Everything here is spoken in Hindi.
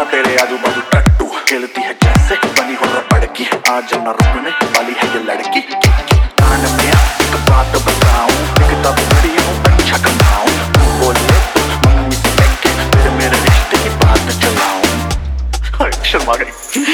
आता तेरे आजू बाजू टट्टू। खेलती है जैसे बनी हो रबड़ की आज ना रुकने वाली है ये लड़की। कान में एक बात बताऊँ। दिखता बड़ी हूँ अच्छा कमाऊं बोले, मम्मी से लेके फिर मेरे रिश्ते की बात चलाऊं। शर्मा गई।